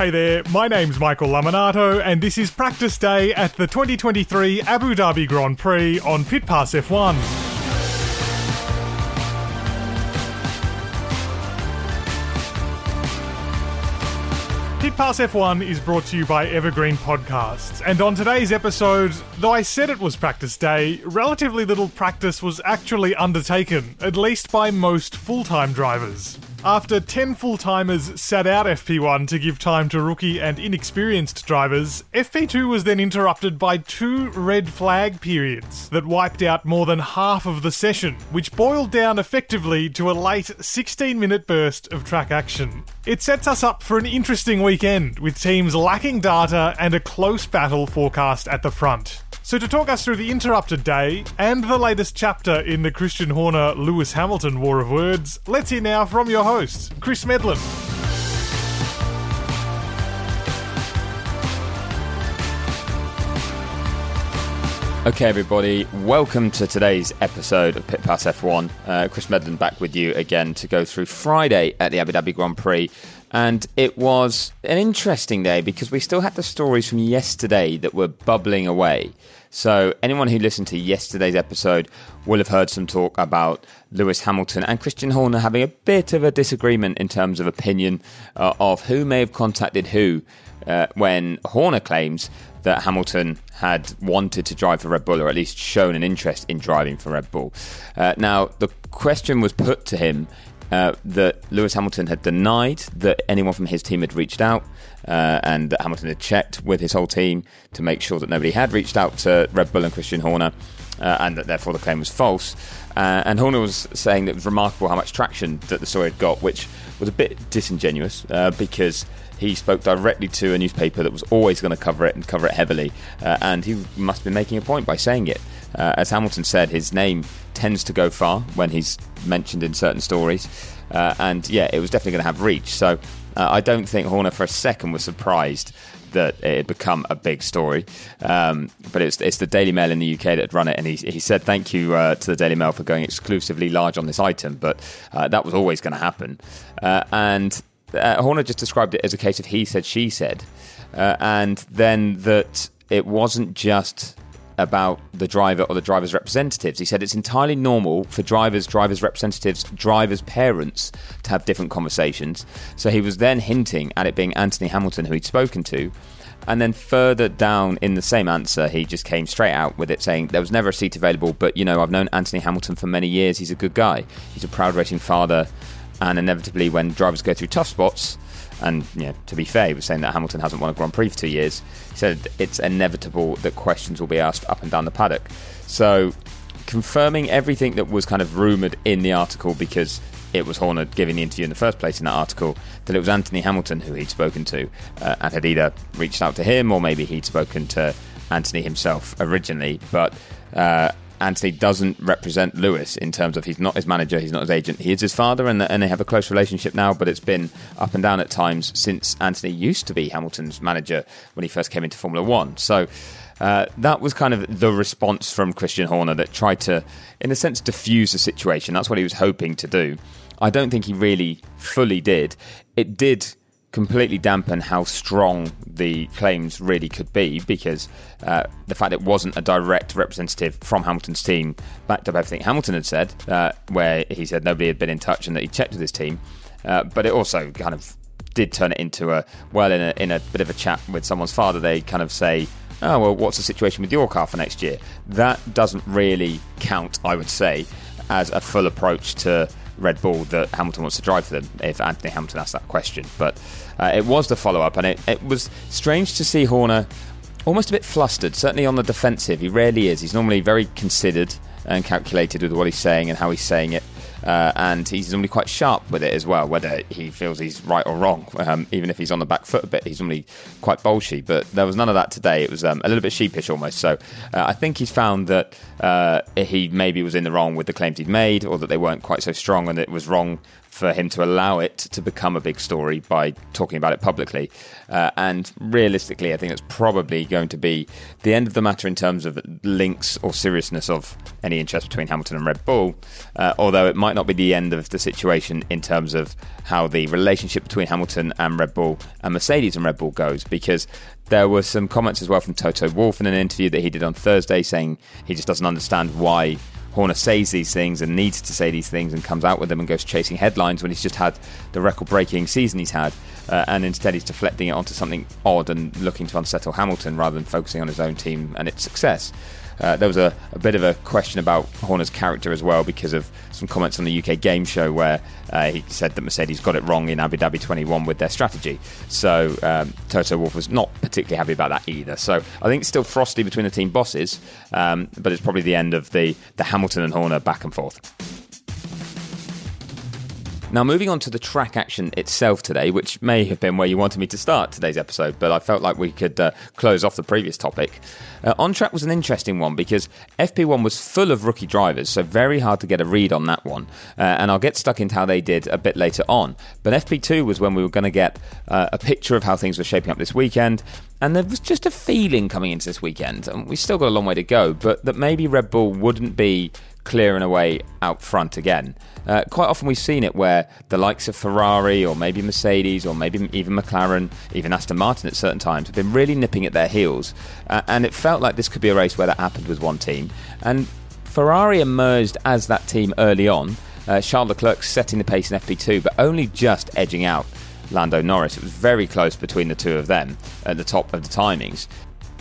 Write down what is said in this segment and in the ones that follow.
Hey there, my name's Michael Lamonato, and this is practice day at the 2023 Abu Dhabi Grand Prix on Pit Pass F1. Pit Pass F1 is brought to you by Evergreen Podcasts, and on today's episode, though I said it was practice day, relatively little practice was actually undertaken, at least by most full time drivers. After 10 full timers sat out FP1 to give time to rookie and inexperienced drivers, FP2 was then interrupted by two red flag periods that wiped out more than half of the session, which boiled down effectively to a late 16 minute burst of track action. It sets us up for an interesting weekend, with teams lacking data and a close battle forecast at the front. So, to talk us through the interrupted day and the latest chapter in the Christian Horner Lewis Hamilton War of Words, let's hear now from your host, Chris Medland. Okay, everybody, welcome to today's episode of Pit Pass F1. Uh, Chris Medland back with you again to go through Friday at the Abu Dhabi Grand Prix. And it was an interesting day because we still had the stories from yesterday that were bubbling away. So, anyone who listened to yesterday's episode will have heard some talk about Lewis Hamilton and Christian Horner having a bit of a disagreement in terms of opinion uh, of who may have contacted who uh, when Horner claims that Hamilton had wanted to drive for Red Bull or at least shown an interest in driving for Red Bull. Uh, now, the question was put to him uh, that Lewis Hamilton had denied that anyone from his team had reached out. Uh, and that Hamilton had checked with his whole team to make sure that nobody had reached out to Red Bull and Christian Horner, uh, and that therefore the claim was false. Uh, and Horner was saying that it was remarkable how much traction that the story had got, which was a bit disingenuous uh, because he spoke directly to a newspaper that was always going to cover it and cover it heavily, and he must have been making a point by saying it. Uh, as Hamilton said, his name tends to go far when he's mentioned in certain stories, uh, and yeah, it was definitely going to have reach. So uh, I don't think Horner for a second was surprised that it had become a big story. Um, but it's, it's the Daily Mail in the UK that had run it, and he, he said thank you uh, to the Daily Mail for going exclusively large on this item, but uh, that was always going to happen. Uh, and uh, Horner just described it as a case of he said, she said, uh, and then that it wasn't just about the driver or the driver's representatives. He said it's entirely normal for drivers, drivers' representatives, drivers' parents to have different conversations. So he was then hinting at it being Anthony Hamilton who he'd spoken to. And then further down in the same answer, he just came straight out with it saying there was never a seat available, but you know, I've known Anthony Hamilton for many years. He's a good guy. He's a proud racing father. And inevitably, when drivers go through tough spots, and you know, to be fair, he was saying that Hamilton hasn't won a Grand Prix for two years. He said it's inevitable that questions will be asked up and down the paddock. So, confirming everything that was kind of rumoured in the article because it was Horner giving the interview in the first place in that article that it was Anthony Hamilton who he'd spoken to uh, and had either reached out to him or maybe he'd spoken to Anthony himself originally. But uh, Anthony doesn't represent Lewis in terms of he's not his manager, he's not his agent. He is his father, and, and they have a close relationship now. But it's been up and down at times since Anthony used to be Hamilton's manager when he first came into Formula One. So. Uh, that was kind of the response from Christian Horner that tried to, in a sense, diffuse the situation. That's what he was hoping to do. I don't think he really fully did. It did completely dampen how strong the claims really could be because uh, the fact it wasn't a direct representative from Hamilton's team backed up everything Hamilton had said, uh, where he said nobody had been in touch and that he checked with his team. Uh, but it also kind of did turn it into a well, in a, in a bit of a chat with someone's father, they kind of say, oh, well, what's the situation with your car for next year? That doesn't really count, I would say, as a full approach to Red Bull that Hamilton wants to drive for them if Anthony Hamilton asks that question. But uh, it was the follow up, and it, it was strange to see Horner almost a bit flustered, certainly on the defensive. He rarely is. He's normally very considered and calculated with what he's saying and how he's saying it. Uh, and he's normally quite sharp with it as well, whether he feels he's right or wrong. Um, even if he's on the back foot a bit, he's normally quite bolshy. But there was none of that today. It was um, a little bit sheepish almost. So uh, I think he's found that uh, he maybe was in the wrong with the claims he'd made, or that they weren't quite so strong, and it was wrong for him to allow it to become a big story by talking about it publicly. Uh, and realistically, I think it's probably going to be the end of the matter in terms of links or seriousness of any interest between Hamilton and Red Bull, uh, although it might not be the end of the situation in terms of how the relationship between Hamilton and Red Bull and Mercedes and Red Bull goes, because there were some comments as well from Toto Wolff in an interview that he did on Thursday saying he just doesn't understand why Horner says these things and needs to say these things and comes out with them and goes chasing headlines when he's just had the record breaking season he's had. Uh, and instead, he's deflecting it onto something odd and looking to unsettle Hamilton rather than focusing on his own team and its success. Uh, there was a, a, bit of a question about Horner's character as well because of some comments on the UK game show where uh, he said that Mercedes got it wrong in Abu Dhabi 21 with their strategy. So um, Toto Wolff was not particularly happy about that either. So I think it's still frosty between the team bosses, um, but it's probably the end of the, the Hamilton and Horner back and forth. Now, moving on to the track action itself today, which may have been where you wanted me to start today's episode, but I felt like we could uh, close off the previous topic. Uh, on track was an interesting one because FP1 was full of rookie drivers, so very hard to get a read on that one. Uh, and I'll get stuck into how they did a bit later on. But FP2 was when we were going to get uh, a picture of how things were shaping up this weekend. And there was just a feeling coming into this weekend, and we still got a long way to go, but that maybe Red Bull wouldn't be clearing away out front again. Uh, quite often we've seen it where the likes of Ferrari or maybe Mercedes or maybe even McLaren, even Aston Martin at certain times, have been really nipping at their heels. Uh, and it felt like this could be a race where that happened with one team. And Ferrari emerged as that team early on. Uh, Charles Leclerc setting the pace in FP2, but only just edging out Lando Norris. It was very close between the two of them at the top of the timings.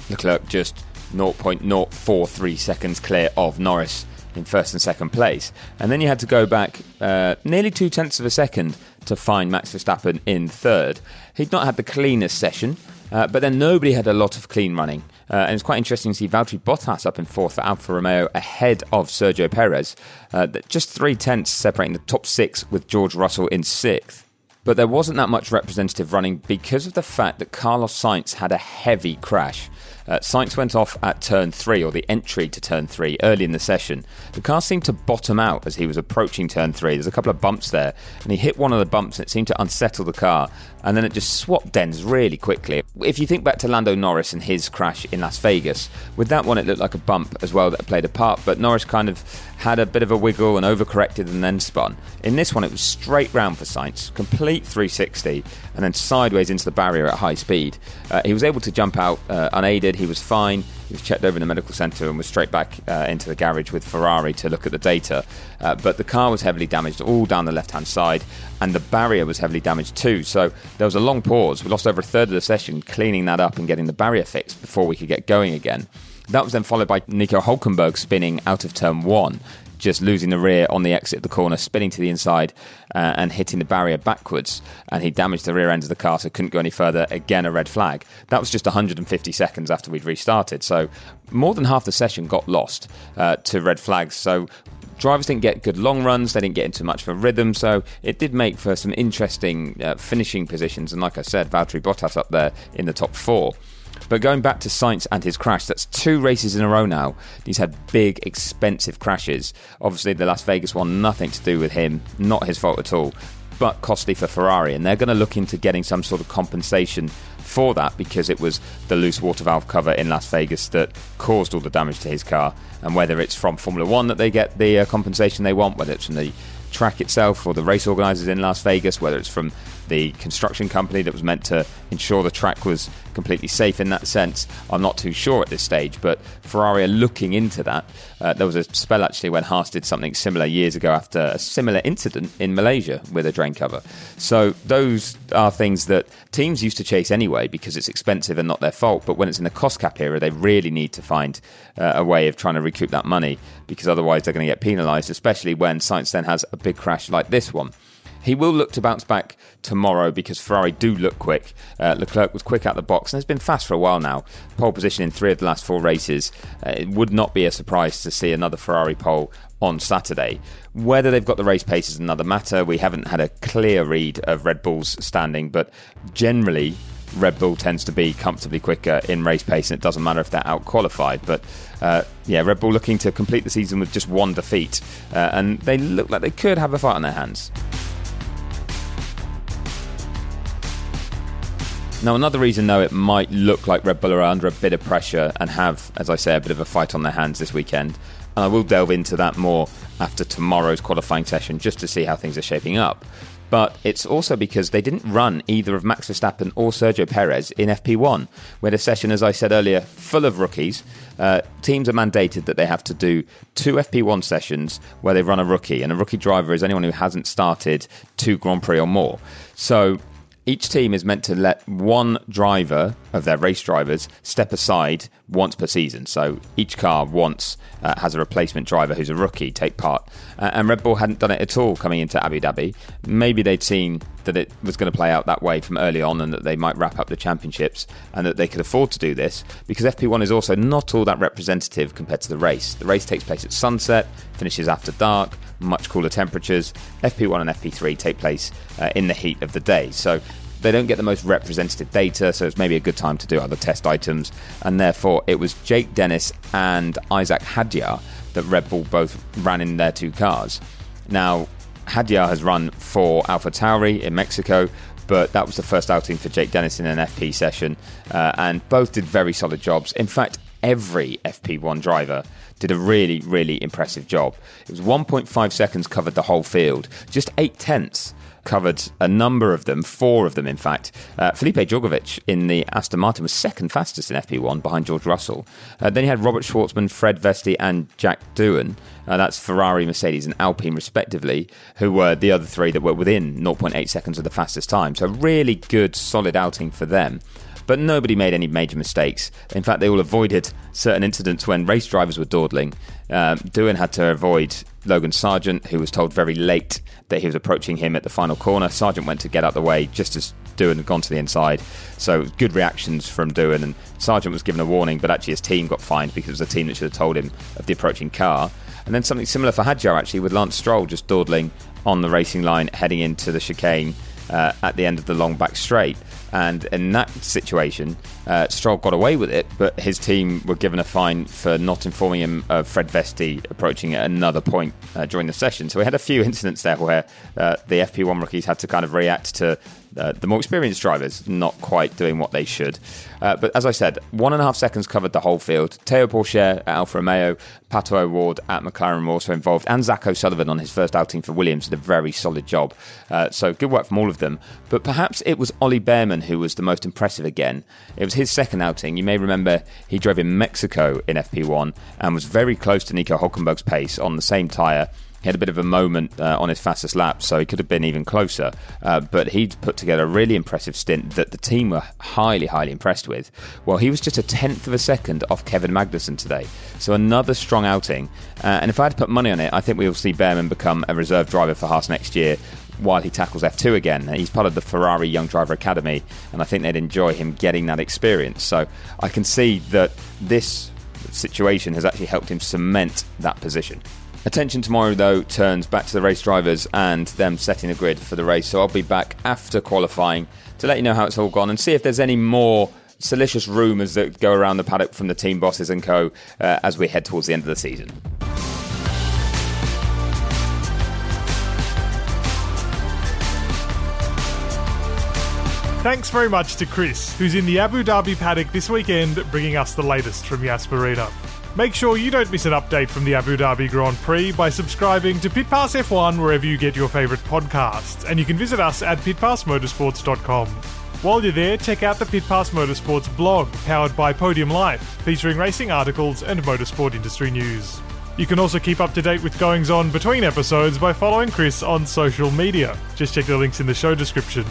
Leclerc just 0.043 seconds clear of Norris in first and second place. And then you had to go back uh, nearly two tenths of a second to find Max Verstappen in third. He'd not had the cleanest session, uh, but then nobody had a lot of clean running. Uh, and it's quite interesting to see Valtteri Bottas up in fourth for Alfa Romeo ahead of Sergio Perez. Uh, just three tenths separating the top six with George Russell in sixth. But there wasn't that much representative running because of the fact that Carlos Sainz had a heavy crash. Uh, Sainz went off at turn three, or the entry to turn three, early in the session. The car seemed to bottom out as he was approaching turn three. There's a couple of bumps there, and he hit one of the bumps, and it seemed to unsettle the car, and then it just swapped ends really quickly. If you think back to Lando Norris and his crash in Las Vegas, with that one it looked like a bump as well that played a part, but Norris kind of had a bit of a wiggle and overcorrected and then spun. In this one, it was straight round for Sainz, complete 360, and then sideways into the barrier at high speed. Uh, he was able to jump out uh, unaided, he was fine. He was checked over in the medical centre and was straight back uh, into the garage with Ferrari to look at the data. Uh, but the car was heavily damaged all down the left hand side, and the barrier was heavily damaged too. So there was a long pause. We lost over a third of the session cleaning that up and getting the barrier fixed before we could get going again. That was then followed by Nico Hulkenberg spinning out of turn one just losing the rear on the exit of the corner, spinning to the inside uh, and hitting the barrier backwards. And he damaged the rear end of the car, so couldn't go any further. Again, a red flag. That was just 150 seconds after we'd restarted. So more than half the session got lost uh, to red flags. So drivers didn't get good long runs, they didn't get into much of a rhythm, so it did make for some interesting uh, finishing positions. And like I said, Valtteri Bottas up there in the top four. But going back to Sainz and his crash, that's two races in a row now. He's had big, expensive crashes. Obviously, the Las Vegas one, nothing to do with him, not his fault at all, but costly for Ferrari. And they're going to look into getting some sort of compensation for that because it was the loose water valve cover in Las Vegas that caused all the damage to his car. And whether it's from Formula One that they get the uh, compensation they want, whether it's from the track itself or the race organisers in Las Vegas, whether it's from the construction company that was meant to ensure the track was completely safe in that sense. I'm not too sure at this stage, but Ferrari are looking into that. Uh, there was a spell actually when Haas did something similar years ago after a similar incident in Malaysia with a drain cover. So those are things that teams used to chase anyway because it's expensive and not their fault. But when it's in the cost cap era, they really need to find uh, a way of trying to recoup that money because otherwise they're going to get penalised, especially when Sainz then has a big crash like this one. He will look to bounce back tomorrow because Ferrari do look quick. Uh, Leclerc was quick out the box and has been fast for a while now. Pole position in three of the last four races. Uh, it would not be a surprise to see another Ferrari pole on Saturday. Whether they've got the race pace is another matter. We haven't had a clear read of Red Bull's standing, but generally, Red Bull tends to be comfortably quicker in race pace, and it doesn't matter if they're out qualified. But uh, yeah, Red Bull looking to complete the season with just one defeat, uh, and they look like they could have a fight on their hands. Now, another reason, though, it might look like Red Bull are under a bit of pressure and have, as I say, a bit of a fight on their hands this weekend. And I will delve into that more after tomorrow's qualifying session just to see how things are shaping up. But it's also because they didn't run either of Max Verstappen or Sergio Perez in FP1. We had a session, as I said earlier, full of rookies. Uh, teams are mandated that they have to do two FP1 sessions where they run a rookie, and a rookie driver is anyone who hasn't started two Grand Prix or more. So each team is meant to let one driver of their race drivers step aside once per season. So each car once uh, has a replacement driver who's a rookie take part. Uh, and Red Bull hadn't done it at all coming into Abu Dhabi. Maybe they'd seen that it was going to play out that way from early on and that they might wrap up the championships and that they could afford to do this because FP1 is also not all that representative compared to the race. The race takes place at sunset, finishes after dark, much cooler temperatures. FP1 and FP3 take place uh, in the heat of the day. So they don't get the most representative data, so it's maybe a good time to do other test items. And therefore, it was Jake Dennis and Isack Hadjar that Red Bull both ran in their two cars. Now, Hadjar has run for Alpha Tauri in Mexico, but that was the first outing for Jake Dennis in an FP session, uh, and both did very solid jobs. In fact, every FP1 driver did a really, really impressive job. It was 1.5 seconds covered the whole field, just eight tenths covered a number of them, four of them, in fact. Uh, Felipe Drugovich in the Aston Martin was second fastest in FP1 behind George Russell. Uh, then you had Robert Shwartzman, Fred Vesti, and Jack Doohan. Uh, that's Ferrari, Mercedes, and Alpine, respectively, who were the other three that were within 0.8 seconds of the fastest time. So, really good, solid outing for them but nobody made any major mistakes. In fact, they all avoided certain incidents when race drivers were dawdling. Um, Doohan had to avoid Logan Sargeant, who was told very late that he was approaching him at the final corner. Sargeant went to get out the way just as Doohan had gone to the inside. So good reactions from Doohan, and Sargeant was given a warning, but actually his team got fined because it was the team that should have told him of the approaching car. And then something similar for Hadjar actually, with Lance Stroll just dawdling on the racing line heading into the chicane uh, at the end of the long back straight. And in that situation, uh, Stroll got away with it, but his team were given a fine for not informing him of Fred Vesti approaching at another point uh, during the session. So we had a few incidents there where uh, the FP1 rookies had to kind of react to uh, the more experienced drivers not quite doing what they should. Uh, but as I said, one and a half seconds covered the whole field. Teo Pourchaire at Alfa Romeo, Pato O'Ward at McLaren were also involved, and Zak O'Sullivan on his first outing for Williams did a very solid job. Uh, so good work from all of them. But perhaps it was Ollie Bearman who was the most impressive again. It was his second outing. You may remember he drove in Mexico in FP1 and was very close to Nico Hulkenberg's pace on the same tyre he had a bit of a moment uh, on his fastest lap, so he could have been even closer. Uh, but he'd put together a really impressive stint that the team were highly, highly impressed with. Well, he was just a tenth of a second off Kevin Magnussen today. So another strong outing. Uh, and if I had to put money on it, I think we will see Bearman become a reserve driver for Haas next year while he tackles F2 again. He's part of the Ferrari Young Driver Academy, and I think they'd enjoy him getting that experience. So I can see that this situation has actually helped him cement that position. Attention tomorrow, though, turns back to the race drivers and them setting the grid for the race. So I'll be back after qualifying to let you know how it's all gone and see if there's any more salacious rumours that go around the paddock from the team bosses and co uh, as we head towards the end of the season. Thanks very much to Chris, who's in the Abu Dhabi paddock this weekend, bringing us the latest from Yas Marina. Make sure you don't miss an update from the Abu Dhabi Grand Prix by subscribing to Pit Pass F1 wherever you get your favourite podcasts, and you can visit us at pitpassmotorsports.com. While you're there, check out the Pit Pass Motorsports blog, powered by Podium Life, featuring racing articles and motorsport industry news. You can also keep up to date with goings on between episodes by following Chris on social media. Just check the links in the show description.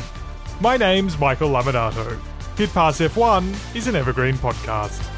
My name's Michael Lamonato. Pit Pass F1 is an evergreen podcast.